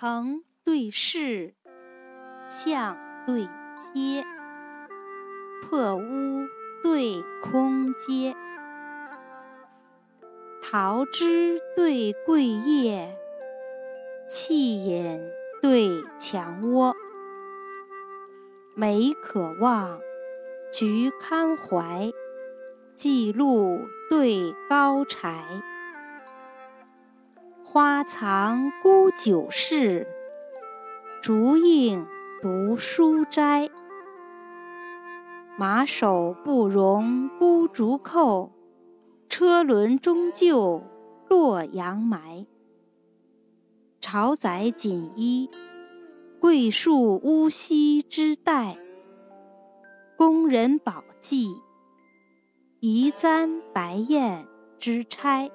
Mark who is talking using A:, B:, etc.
A: 城对市，巷对街，破屋对空阶。桃枝对桂叶，气饮对墙窝。梅可望，菊堪怀，寄露对高柴。花藏孤酒室，竹影读书斋。马首不容孤竹扣。车轮终就洛阳埋。朝载锦衣，桂树乌溪之带；宫人宝髻，移簪白燕之钗。